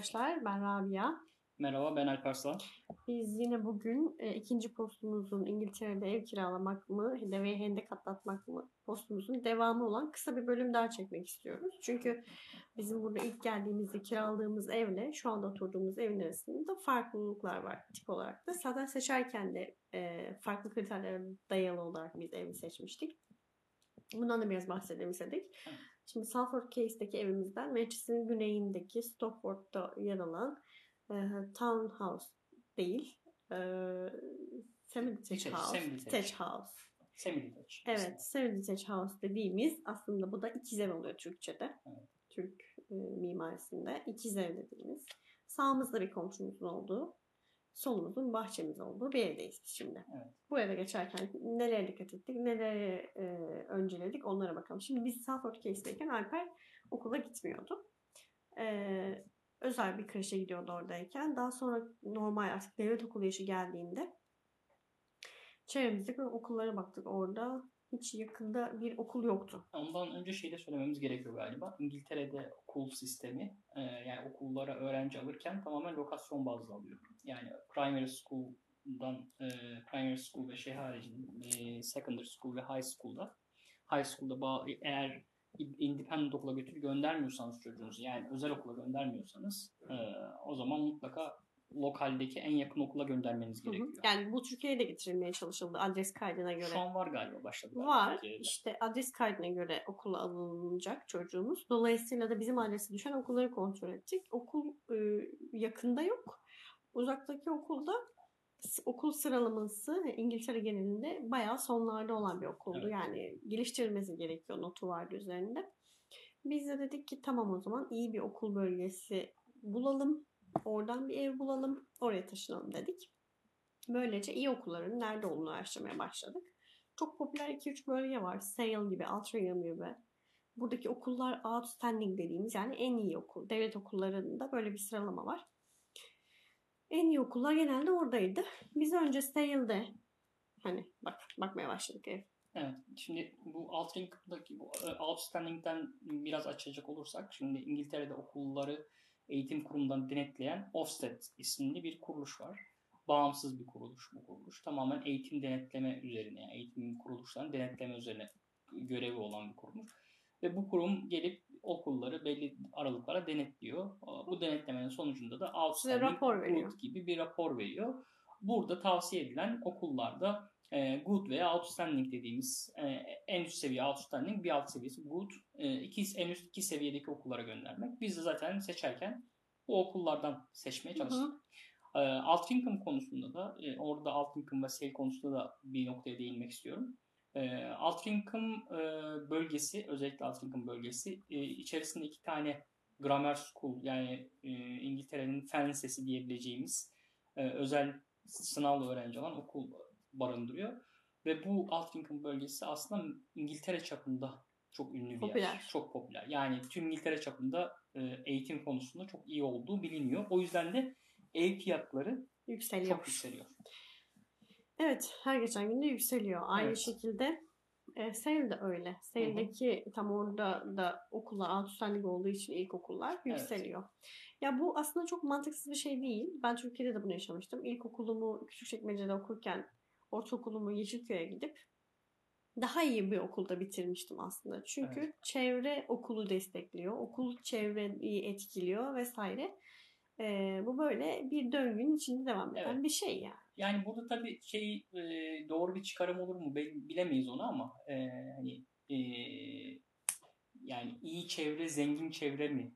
Arkadaşlar, ben Rabia. Merhaba ben Alparslan. Biz yine bugün e, ikinci postumuzun İngiltere'de ev kiralamak mı, ve hendek atlatmak mı postumuzun devamı olan kısa bir bölüm daha çekmek istiyoruz. Çünkü bizim burada ilk geldiğimizde kiraladığımız evle şu anda oturduğumuz evin arasında farklılıklar var tip olarak da. Zaten seçerken de e, farklı kriterlere dayalı olarak biz evi seçmiştik. Bundan da biraz bahsedelim istedik. Şimdi Salford Case'deki evimizden Manchester'ın güneyindeki Stockport'ta yer alan e, Townhouse değil. E, Semi-detached House. Semi-detached House. Semi-detached. Evet, semi-detached house dediğimiz aslında bu da ikiz ev oluyor Türkçe'de. Evet. Türk e, mimarisinde ikiz ev dediğimiz. Sağımızda bir komşumuzun olduğu, solumuzun bahçemiz olduğu bir evdeyiz şimdi. Evet. Bu eve geçerken nelere dikkat ettik, nelere e, önceledik onlara bakalım. Şimdi biz Salford Case'deyken Alper okula gitmiyordu. E, özel bir kreşe gidiyordu oradayken. Daha sonra normal artık devlet okulu yaşı geldiğinde çevremizdeki okullara baktık orada. Hiç yakında bir okul yoktu. Ondan önce şey de söylememiz gerekiyor galiba. İngiltere'de okul sistemi e, yani okullara öğrenci alırken tamamen lokasyon bazlı alıyor. Yani primary school'dan e, primary school ve şey haricinde e, secondary school ve high school'da high school'da eğer independent okula götür göndermiyorsanız çocuğunuzu yani özel okula göndermiyorsanız e, o zaman mutlaka lokaldeki en yakın okula göndermeniz gerekiyor. Hı hı. Yani bu Türkiye'ye de getirilmeye çalışıldı adres kaydına göre. Şu an var galiba başladı. Var. Türkiye'de. İşte adres kaydına göre okula alınacak çocuğumuz. Dolayısıyla da bizim adresi düşen okulları kontrol ettik. Okul e, yakında yok. Uzaktaki okulda okul sıralaması İngiltere genelinde bayağı sonlarda olan bir okuldu. Evet. Yani geliştirilmesi gerekiyor notu vardı üzerinde. Biz de dedik ki tamam o zaman iyi bir okul bölgesi bulalım. Oradan bir ev bulalım. Oraya taşınalım dedik. Böylece iyi okulların nerede olduğunu araştırmaya başladık. Çok popüler 2-3 bölge var. Sale gibi, Altrincham gibi. Buradaki okullar outstanding dediğimiz yani en iyi okul. Devlet okullarında böyle bir sıralama var. En iyi okullar genelde oradaydı. Biz önce Sale'de hani bak bakmaya başladık ev. Evet. Şimdi bu Altrincham'daki bu e, outstanding'den biraz açacak olursak şimdi İngiltere'de okulları eğitim kurumundan denetleyen Ofsted isimli bir kuruluş var. Bağımsız bir kuruluş bu kuruluş. Tamamen eğitim denetleme üzerine, yani eğitim kuruluşlarının denetleme üzerine görevi olan bir kuruluş. Ve bu kurum gelip okulları belli aralıklara denetliyor. Bu denetlemenin sonucunda da outstanding rapor veriyor. gibi bir rapor veriyor. Burada tavsiye edilen okullarda e, good veya outstanding dediğimiz e, en üst seviye outstanding bir alt seviyesi good. E, iki, en üst iki seviyedeki okullara göndermek. Biz de zaten seçerken bu okullardan seçmeye çalıştık. Hı hı. E, Altrincham konusunda da e, orada Altrincham ve Sale konusunda da bir noktaya değinmek istiyorum. E, Altrincham e, bölgesi özellikle Altrincham bölgesi e, içerisinde iki tane grammar school yani e, İngiltere'nin fen lisesi diyebileceğimiz e, özel sınavlı öğrenci olan okul barındırıyor. Ve bu Altrincham bölgesi aslında İngiltere çapında çok ünlü bir popüler. yer. Çok popüler. Yani tüm İngiltere çapında e, eğitim konusunda çok iyi olduğu biliniyor. O yüzden de ev fiyatları yükseliyor. çok yükseliyor. Evet her geçen gün de yükseliyor. Aynı evet. şekilde e, Sale de öyle. Sale'deki tam orada da okullar alt üstlenlik olduğu için ilk okullar yükseliyor. Evet. Ya bu aslında çok mantıksız bir şey değil. Ben Türkiye'de de bunu yaşamıştım. İlk okulumu Küçükçekmece'de okurken ortaokulumu Yeşilköy'e gidip daha iyi bir okulda bitirmiştim aslında. Çünkü evet. çevre okulu destekliyor. Okul çevreyi etkiliyor vesaire. Ee, bu böyle bir döngünün içinde devam eden evet. bir şey yani. Yani burada tabii şey e, doğru bir çıkarım olur mu bilemeyiz onu ama e, hani e, yani iyi çevre zengin çevre mi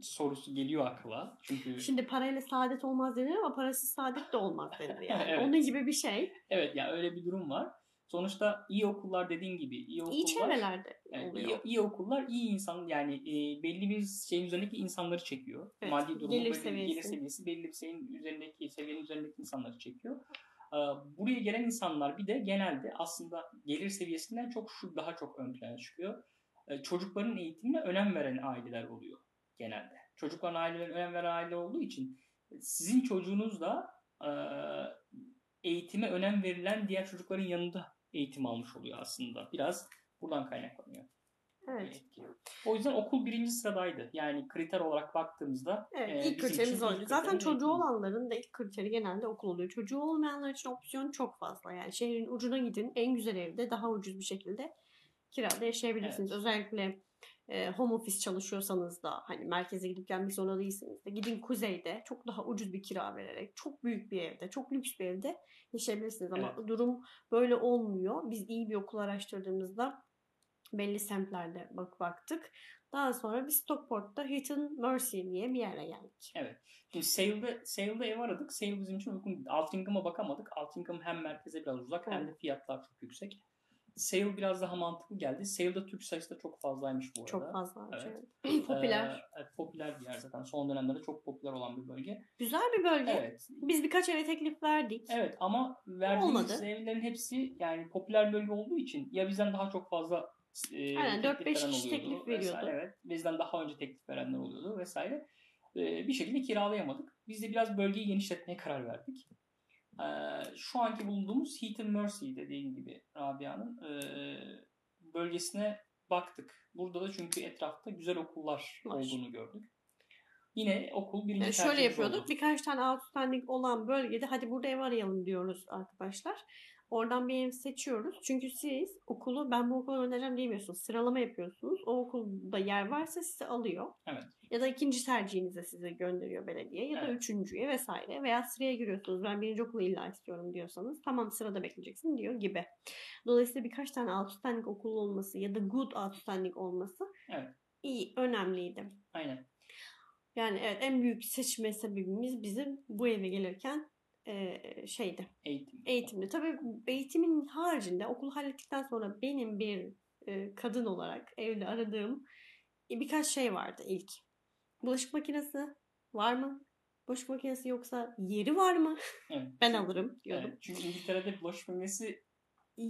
sorusu geliyor akla. Çünkü Şimdi parayla saadet olmaz denir ama parasız saadet de olmaz denir yani. evet. Onun gibi bir şey. Evet ya yani öyle bir durum var. Sonuçta iyi okullar dediğin gibi iyi okullar. İyi çevrelerde yani oluyor. Iyi, iyi okullar iyi insan yani e, belli bir şeyin üzerindeki insanları çekiyor. Evet, Maddi durumu gelir, seviyesi. gelir seviyesi belli bir şeyin üzerindeki seviyenin üzerindeki insanları çekiyor. E, buraya gelen insanlar bir de genelde aslında gelir seviyesinden çok şu daha çok ön plana çıkıyor. E, çocukların eğitimine önem veren aileler oluyor genelde. Çocukların ailelerine önem veren aile olduğu için sizin çocuğunuz da e, eğitime önem verilen diğer çocukların yanında eğitim almış oluyor aslında. Biraz buradan kaynaklanıyor. Evet. etkiliyor. O yüzden okul birinci sıradaydı. Yani kriter olarak baktığımızda Evet, e, ilk kriterimiz oydu. Zaten çocuğu olanların da ilk kriteri genelde okul oluyor. Çocuğu olmayanlar için opsiyon çok fazla. Yani şehrin ucuna gidin, en güzel evde daha ucuz bir şekilde kirada yaşayabilirsiniz. Evet. Özellikle e, home office çalışıyorsanız da hani merkeze gidip gelmek zorunda değilsiniz de gidin kuzeyde çok daha ucuz bir kira vererek çok büyük bir evde, çok lüks bir evde yaşayabilirsiniz. Ama durum böyle olmuyor. Biz iyi bir okul araştırdığımızda belli semtlerde bak baktık. Daha sonra biz Stockport'ta Hilton Mercy diye bir yere geldik. Şimdi Sale'de, Sale'de ev aradık. Sale bizim için uygun değil. Altingham'a bakamadık. Altingham hem merkeze biraz uzak hem de fiyatlar çok yüksek. Sale biraz daha mantıklı geldi. Sale'da Türk sayısı da çok fazlaymış bu arada. Çok fazla. Evet. evet. Popüler. Ee, evet, popüler bir yer zaten. Son dönemlerde çok popüler olan bir bölge. Güzel bir bölge. Evet. Biz birkaç eve teklif verdik. Evet ama verdiğimiz Olmadı. evlerin hepsi yani popüler bölge olduğu için ya bizden daha çok fazla e, Aynen, teklif 4-5 veren kişi teklif vesaire. veriyordu. Evet. Bizden daha önce teklif verenler oluyordu vesaire. E, bir şekilde kiralayamadık. Biz de biraz bölgeyi genişletmeye karar verdik. E, şu anki bulunduğumuz Heaton Mercy dediğim gibi Rabia'nın e, bölgesine baktık. Burada da çünkü etrafta güzel okullar Var. olduğunu gördük. Yine okul birinci Yani şöyle tercihimiz yapıyorduk. oldu. Birkaç tane outstanding olan bölgede hadi burada ev arayalım diyoruz arkadaşlar. Oradan bir ev seçiyoruz. Çünkü siz okulu ben bu okula göndereceğim demiyorsunuz. Sıralama yapıyorsunuz. O okulda yer varsa sizi alıyor. Evet. Ya da ikinci tercihinize size gönderiyor belediye. Ya da Evet. üçüncüye vesaire. Veya sıraya giriyorsunuz. Ben birinci okulu illa istiyorum diyorsanız. Tamam sırada bekleyeceksin diyor gibi. Dolayısıyla birkaç tane outstanding okul olması ya da good outstanding olması Evet. iyi, önemliydi. Aynen. Yani evet en büyük seçme sebebimiz bizim bu eve gelirken eee, şeydi. Eğitim. Eğitimdi. Tabii eğitimin haricinde okulu hallettikten sonra benim bir e, kadın olarak evde aradığım e, birkaç şey vardı ilk. Bulaşık makinesi var mı? Bulaşık makinesi yoksa yeri var mı? Evet. Ben alırım diyordum. Evet, çünkü İngiltere'de bulaşık makinesi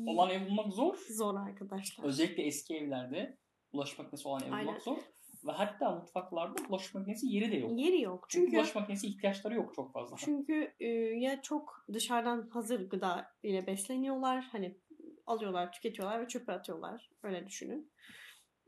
olan ev bulmak zor. Zor arkadaşlar. Özellikle eski evlerde bulaşık makinesi olan ev Aynen. bulmak zor. Ve hatta mutfaklarda bulaşık makinesi yeri de yok. Yeri yok. Çünkü bulaşık makinesi ihtiyaçları yok çok fazla. Çünkü e, ya çok dışarıdan hazır gıda ile besleniyorlar. Hani alıyorlar, tüketiyorlar ve çöpe atıyorlar. Öyle düşünün.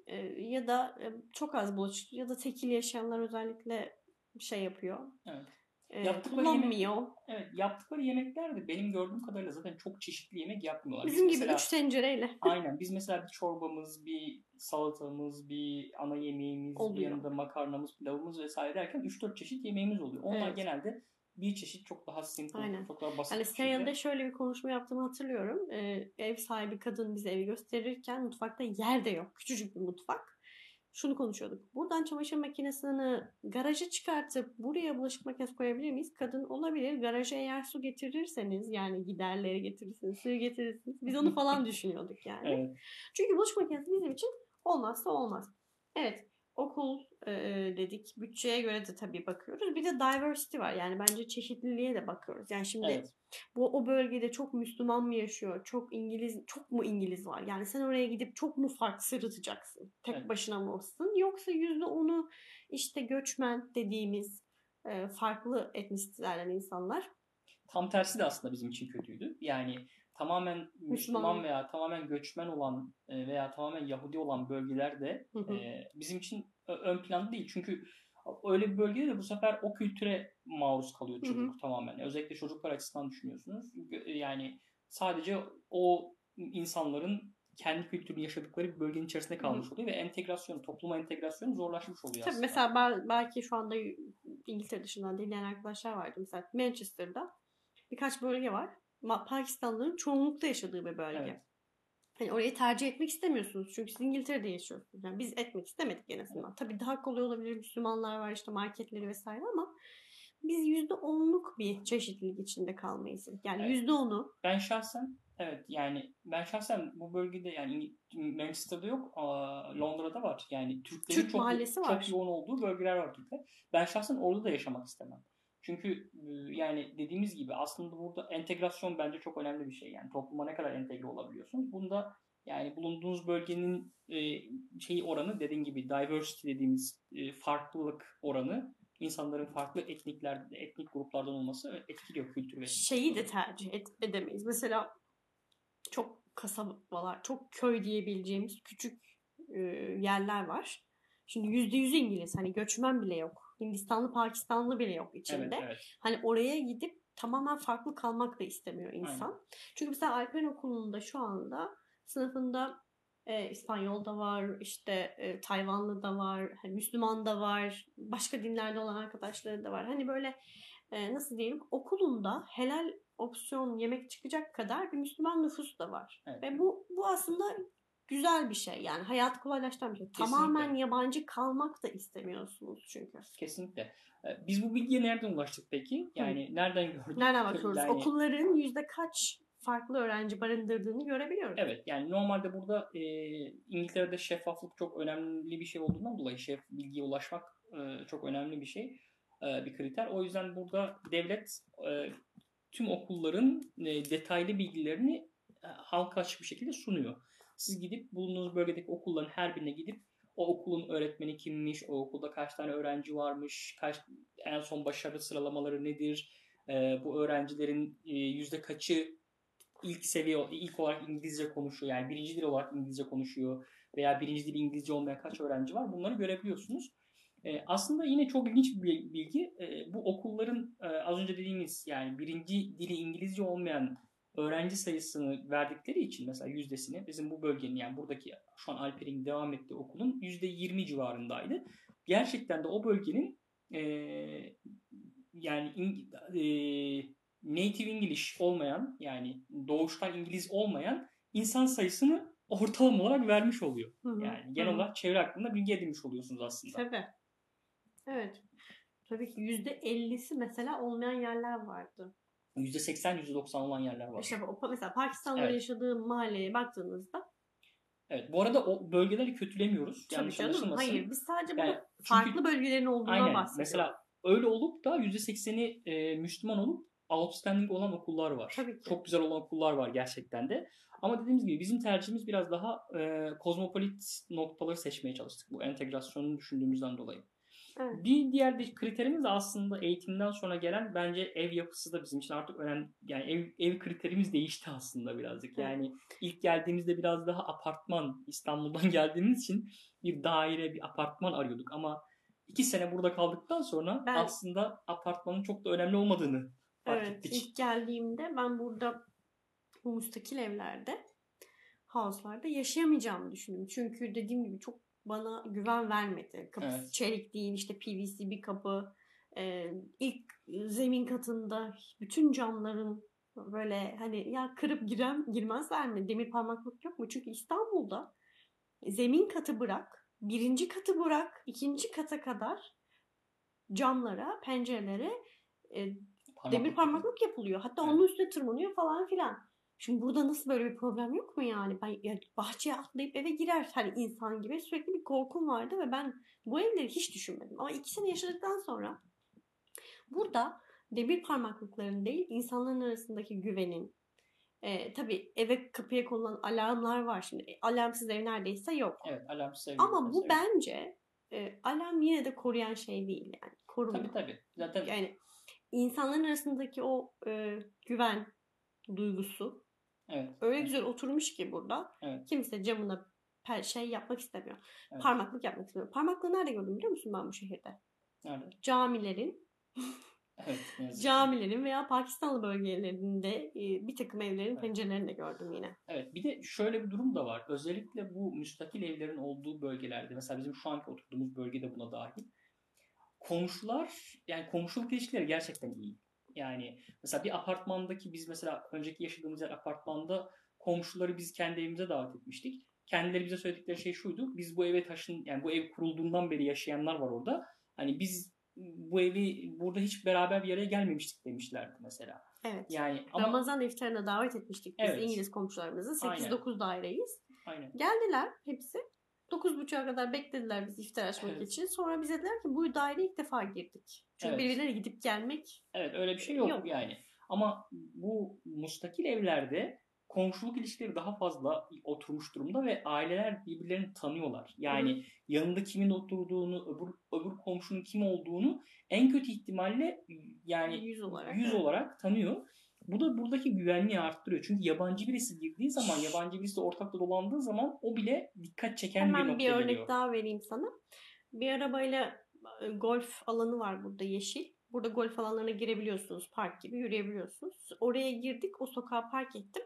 E, ya da e, çok az bulaşık ya da tekil yaşayanlar özellikle şey yapıyor. Evet. E, Yaptıkları kullanmıyor. Evet yaptıkları yemekler de benim gördüğüm kadarıyla zaten çok çeşitli yemek yapmıyorlar. Biz Bizim gibi mesela- üç tencereyle. Aynen. Biz mesela bir çorbamız, bir salatamız, bir ana yemeğimiz, Oluyor. bir yanında makarnamız, pilavımız vesaire derken 3-4 çeşit yemeğimiz oluyor. Onlar Evet. genelde bir çeşit çok daha simple, Aynen. çok daha basit Hani şekilde. Sale'de şöyle bir konuşma yaptığımı hatırlıyorum. Ee, ev sahibi kadın bize evi gösterirken mutfakta yer de yok. Küçücük bir mutfak. Şunu konuşuyorduk. Buradan çamaşır makinesini garaja çıkartıp buraya bulaşık makinesi koyabilir miyiz? Kadın olabilir. Garaja eğer su getirirseniz yani giderleri getirirsiniz, suyu getirirsiniz. Biz onu falan düşünüyorduk yani. Evet. Çünkü bulaşık makinesi bizim için olmazsa olmaz. Evet okul e, dedik. Bütçeye göre de tabii bakıyoruz. Bir de diversity var. Yani bence çeşitliliğe de bakıyoruz. Yani şimdi Evet. bu o bölgede çok Müslüman mı yaşıyor? Çok İngiliz, çok mu İngiliz var? Yani sen oraya gidip çok mu fark sırıtacaksın? Tek Evet. başına mı olsun? Yoksa yüzde onu işte göçmen dediğimiz e, farklı etnisitelerden insanlar. Tam tersi de aslında bizim için kötüydü. Yani tamamen Müslüman, veya tamamen göçmen olan e, veya tamamen Yahudi olan bölgelerde Hı hı. e, bizim için ön planda değil. Çünkü öyle bir bölgede de bu sefer o kültüre maruz kalıyor Hı hı. çocuk tamamen. Özellikle çocuklar açısından düşünüyorsunuz. Gö- Yani sadece o insanların kendi kültürünü yaşadıkları bir bölgenin içerisinde kalmış oluyor ve entegrasyon, topluma entegrasyon zorlaşmış oluyor Tabii aslında. mesela bel- belki şu anda İngiltere dışından dinleyen arkadaşlar vardı. Mesela Manchester'da birkaç bölge var. Pakistanlıların çoğunlukla yaşadığı bir bölge. Evet. Hani orayı tercih etmek istemiyorsunuz. Çünkü siz İngiltere'de yaşıyorsunuz. Yani biz etmek istemedik en azından. Tabii daha kolay olabilir. Müslümanlar var işte marketleri vesaire ama biz yüzde onluk bir çeşitlilik içinde kalmayı istedik. Yani Evet. yüzde onu Ben şahsen evet yani ben şahsen bu bölgede yani Manchester'da yok Londra'da var. Yani Türklerin Türk çok, mahallesi çok var. yoğun olduğu bölgeler var Türkler. Ben şahsen orada da yaşamak istemem. Çünkü e, yani dediğimiz gibi aslında burada entegrasyon bence çok önemli bir şey. Yani topluma ne kadar entegre olabiliyorsunuz. Bunda yani bulunduğunuz bölgenin e, şeyi oranı dediğim gibi diversity dediğimiz e, farklılık oranı insanların farklı etnikler etnik gruplardan olması etkiliyor kültür ve şeyi de tercih et- edemeyiz. Mesela çok kasabalar, çok köy diyebileceğimiz küçük e, yerler var. Şimdi yüzde yüz İngiliz. Hani göçmen bile yok. Hindistanlı, Pakistanlı bile yok içinde. Evet, evet. Hani oraya gidip tamamen farklı kalmak da istemiyor insan. Çünkü mesela Alpen Okulu'nda şu anda sınıfında e, İspanyol da var, işte e, Tayvanlı da var, hani Müslüman da var, başka dinlerde olan arkadaşları da var. Hani böyle e, nasıl diyelim okulunda helal opsiyon yemek çıkacak kadar bir Müslüman nüfus da var. Evet. Ve bu bu aslında güzel bir şey. Yani hayatı kolaylaştıran bir şey. Kesinlikle. Tamamen yabancı kalmak da istemiyorsunuz çünkü. Kesinlikle. Ee, Biz bu bilgiye nereden ulaştık peki? Yani nereden gördük? Nereden bakıyoruz? Yani- Okulların yüzde kaç farklı öğrenci barındırdığını görebiliyoruz. Evet yani normalde burada e, İngiltere'de şeffaflık çok önemli bir şey olduğundan dolayı şef bilgiye ulaşmak e, çok önemli bir şey e, bir kriter. O yüzden burada devlet e, tüm okulların e, detaylı bilgilerini e, halka açık bir şekilde sunuyor. Siz gidip bulunduğunuz bölgedeki okulların her birine gidip o okulun öğretmeni kimmiş, o okulda kaç tane öğrenci varmış, kaç en son başarı sıralamaları nedir, e, bu öğrencilerin e, yüzde kaçı ilk seviye ilk olarak İngilizce konuşuyor yani birinci dil olarak İngilizce konuşuyor veya birinci dili İngilizce olmayan kaç öğrenci var bunları görebiliyorsunuz. Ee, aslında yine çok ilginç bir bilgi. Ee, bu okulların e, az önce dediğimiz yani birinci dili İngilizce olmayan öğrenci sayısını verdikleri için mesela yüzdesini bizim bu bölgenin yani buradaki şu an Alper'in devam ettiği okulun yüzde yirmi civarındaydı. Gerçekten de o bölgenin e, yani İng- e, native English olmayan yani doğuştan İngiliz olmayan insan sayısını ortalama olarak vermiş oluyor. Hı hı, Yani genel hı olarak çevre hakkında bilgi edinmiş oluyorsunuz aslında. Tabii. Evet. Tabii ki yüzde ellisi mesela olmayan yerler vardı. %80 %90 olan yerler var. İşte mesela Pakistan'da Evet. yaşadığı mahalleye baktığınızda Evet. Bu arada o bölgeleri kötülemiyoruz. tabii Yanlış canım hayır biz sadece Yani burada çünkü- farklı bölgelerin olduğundan Aynen. bahsediyoruz. Mesela öyle olup da %80'i e, Müslüman olup outstanding olan okullar var. Tabii ki. Çok güzel olan okullar var gerçekten de. Ama dediğimiz gibi bizim tercihimiz biraz daha e, kozmopolit noktaları seçmeye çalıştık. Bu entegrasyonu düşündüğümüzden dolayı. Evet. Bir diğer de kriterimiz de aslında eğitimden sonra gelen bence ev yapısı da bizim için artık önemli. Yani ev, ev kriterimiz değişti aslında birazcık. Evet. Yani ilk geldiğimizde biraz daha apartman İstanbul'dan geldiğimiz için bir daire bir apartman arıyorduk ama iki sene burada kaldıktan sonra Ben- aslında apartmanın çok da önemli olmadığını fark Evet, ettik. ilk geldiğimde ben burada bu müstakil evlerde, house'larda yaşayamayacağımı düşündüm. Çünkü dediğim gibi çok bana güven vermedi. Kapısı Evet. çelik değil, işte PVC bir kapı. Ee, ilk zemin katında bütün camların böyle hani ya kırıp giren girmezler mi? Demir parmaklık yok mu? Çünkü İstanbul'da zemin katı bırak, birinci katı bırak, ikinci kata kadar camlara, pencerelere e, demir parmaklık yapılıyor. Hatta Evet. onun üstüne tırmanıyor falan filan. Şimdi burada nasıl böyle bir problem yok mu yani? Ben ya bahçeye atlayıp eve girer hani insan gibi sürekli bir korkum vardı ve ben bu evleri hiç düşünmedim. Ama iki sene yaşadıktan sonra burada demir parmaklıkların değil insanların arasındaki güvenin e, tabii eve kapıya konulan alarmlar var şimdi. E, Alarmsız ev neredeyse yok. Evet alarmsız ev Ama bu bence e, alarm yine de koruyan şey değil yani. Korumuyor. Tabii tabii. Zaten Yani insanların arasındaki o e, güven duygusu evet. öyle güzel oturmuş ki burada. Evet. Kimse camına şey yapmak istemiyor. Evet. Parmaklık yapmak istemiyor. Parmaklığı nerede gördüm biliyor musun ben bu şehirde? Nerede? Camilerin, Evet. camilerin veya Pakistanlı bölgelerinde e, bir takım evlerin Evet. pencerelerinde gördüm yine. Evet bir de şöyle bir durum da var. Özellikle bu müstakil evlerin olduğu bölgelerde mesela bizim şu anki oturduğumuz bölgede buna dahil. Komşular yani komşuluk ilişkileri gerçekten iyi. Yani mesela bir apartmandaki biz mesela önceki yaşadığımız yer apartmanda komşuları biz kendi evimize davet etmiştik. Kendileri bize söyledikleri şey şuydu. Biz bu eve taşın yani bu ev kurulduğundan beri yaşayanlar var orada. Hani biz bu evi burada hiç beraber bir yere gelmemiştik demişlerdi mesela. Evet. Yani ama Ramazan iftarına davet etmiştik biz Evet. İngiliz komşularımızı. Aynen. 8-9 daireyiz. aynen. Geldiler hepsi. 9.30'a kadar beklediler biz iftar açmak Evet. için. Sonra bize dediler ki bu daireye ilk defa girdik. Çünkü Evet. birbirlerine gidip gelmek Evet öyle bir şey yok, Yok. yani. Ama bu mustakil evlerde komşuluk ilişkileri daha fazla oturmuş durumda ve aileler birbirlerini tanıyorlar. Yani yanında kimin oturduğunu, öbür, öbür komşunun kim olduğunu en kötü ihtimalle yani yüz olarak. yüz olarak tanıyor. Bu da buradaki güvenliği arttırıyor. Çünkü yabancı birisi girdiği zaman, yabancı birisi de ortakta dolandığı zaman o bile dikkat çeken bir Hemen nokta bir örnek geliyor. daha vereyim sana. Bir arabayla e, golf alanı var burada yeşil. Burada golf alanlarına girebiliyorsunuz. Park gibi yürüyebiliyorsunuz. Oraya girdik. O sokağa park ettim.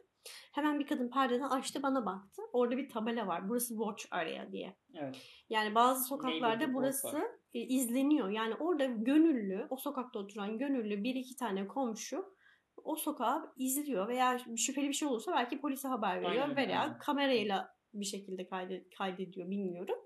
Hemen bir kadın perdeden açtı bana baktı. Orada bir tabela var. Burası watch area diye. Evet. Yani bazı sokaklarda burası e, izleniyor. Yani orada gönüllü, o sokakta oturan gönüllü bir iki tane komşu o sokağı izliyor veya şüpheli bir şey olursa belki polise haber veriyor Aynen, veya aynen. kamerayla bir şekilde kaydediyor bilmiyorum.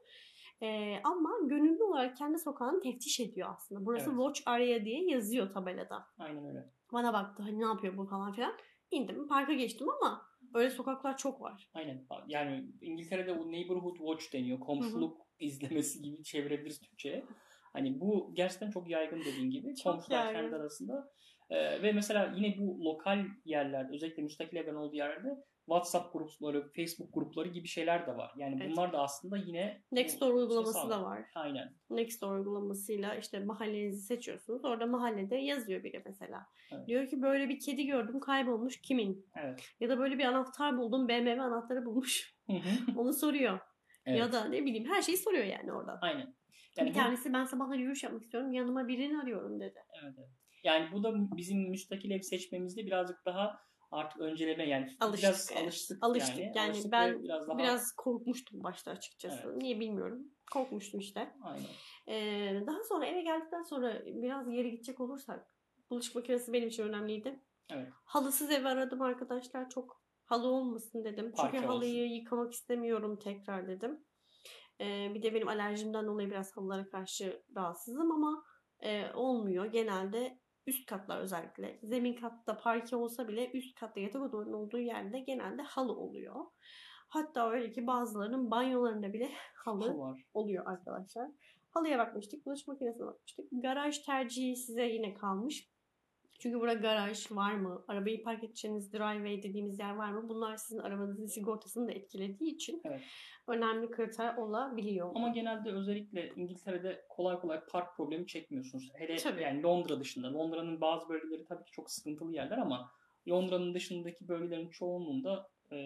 Ee, ama gönüllü olarak kendi sokağını teftiş ediyor aslında. Burası Evet. watch area diye yazıyor tabelada. Aynen öyle. Bana baktı hani ne yapıyor bu falan filan. İndim parka geçtim ama öyle sokaklar çok var. Aynen. Yani İngiltere'de bu neighborhood watch deniyor. Komşuluk izlemesi gibi çevirebiliriz Türkçe'ye. Hani bu gerçekten çok yaygın dediğin gibi. Çok Komşular yaygın. kendi arasında. Ee, ve mesela yine bu lokal yerlerde özellikle müstakil evlerin olduğu yerlerde WhatsApp grupları, Facebook grupları gibi şeyler de var. Yani Evet. bunlar da aslında yine Nextdoor şey uygulaması sağlıyor. da var. Aynen. Nextdoor uygulamasıyla işte mahallenizi seçiyorsunuz. Orada mahallede yazıyor biri mesela. Evet. Diyor ki böyle bir kedi gördüm kaybolmuş kimin? Evet. Ya da böyle bir anahtar buldum BMW anahtarı bulmuş. Onu soruyor. evet. Ya da ne bileyim her şeyi soruyor yani oradan. Aynen. Yani bir bu- tanesi ben sabahları yürüyüş yapmak istiyorum yanıma birini arıyorum dedi. Evet, evet. Yani bu da bizim müstakil ev seçmemizde birazcık daha artık önceleme yani Alıştık, biraz evet. alıştık, Alıştık yani. yani, Alıştık ben biraz daha Biraz korkmuştum başta açıkçası. Evet. Niye bilmiyorum. Korkmuştum işte. aynen. Ee, daha sonra eve geldikten sonra biraz geri gidecek olursak bulaşık makinesi benim için önemliydi. Evet. Halısız ev aradım arkadaşlar. Çok halı olmasın dedim. Parke Çünkü halıyı olsun. yıkamak istemiyorum tekrar dedim. Ee, bir de benim alerjimden dolayı biraz halılara karşı rahatsızım ama e, olmuyor. Genelde üst katlar özellikle. Zemin katta parke olsa bile üst katta yatak odalarının olduğu yerde genelde halı oluyor. Hatta öyle ki bazılarının banyolarında bile halı var. oluyor arkadaşlar. Halıya bakmıştık, bulaşık makinesine bakmıştık. Garaj tercihi size yine kalmış. Çünkü burada garaj var mı? Arabayı park edeceğiniz driveway dediğimiz yer var mı? Bunlar sizin arabanızın sigortasını da etkilediği için Evet. önemli kriter olabiliyor. Ama genelde özellikle İngiltere'de kolay kolay park problemi çekmiyorsunuz. Hele Tabii. yani Londra dışında. Londra'nın bazı bölgeleri tabii ki çok sıkıntılı yerler ama Londra'nın dışındaki bölgelerin çoğunluğunda e,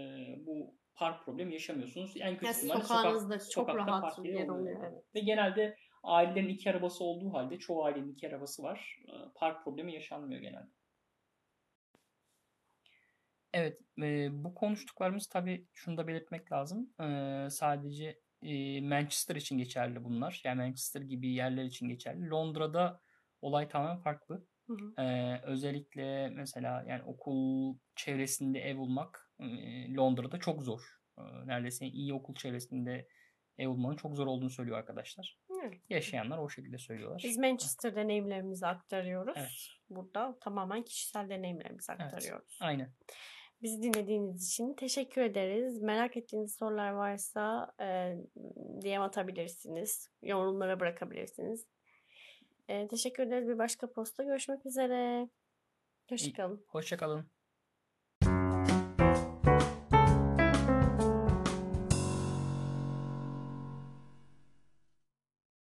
bu park problemi yaşamıyorsunuz. En kötü Yani ihtimalle sokak- çok sokakta rahat park yer oluyor. oluyor. Evet. Ve genelde ailelerin iki arabası olduğu halde çoğu ailenin iki arabası var. E, Park problemi yaşanmıyor genelde. Evet, e, bu konuştuklarımız tabii şunu da belirtmek lazım. E, sadece e, Manchester için geçerli bunlar. Yani Manchester gibi yerler için geçerli. Londra'da olay tamamen farklı. Hı hı. E, özellikle mesela yani okul çevresinde ev bulmak e, Londra'da çok zor. E, neredeyse iyi okul çevresinde ev bulmanın çok zor olduğunu söylüyor arkadaşlar. Evet. Yaşayanlar o şekilde söylüyorlar. Biz Manchester deneyimlerimizi aktarıyoruz. Evet. Burada tamamen kişisel deneyimlerimizi Evet. aktarıyoruz. Aynen. Bizi dinlediğiniz için teşekkür ederiz. Merak ettiğiniz sorular varsa e, DM atabilirsiniz. Yorumlara bırakabilirsiniz. E, teşekkür ederiz. Bir başka posta görüşmek üzere. Hoşçakalın. Hoşçakalın.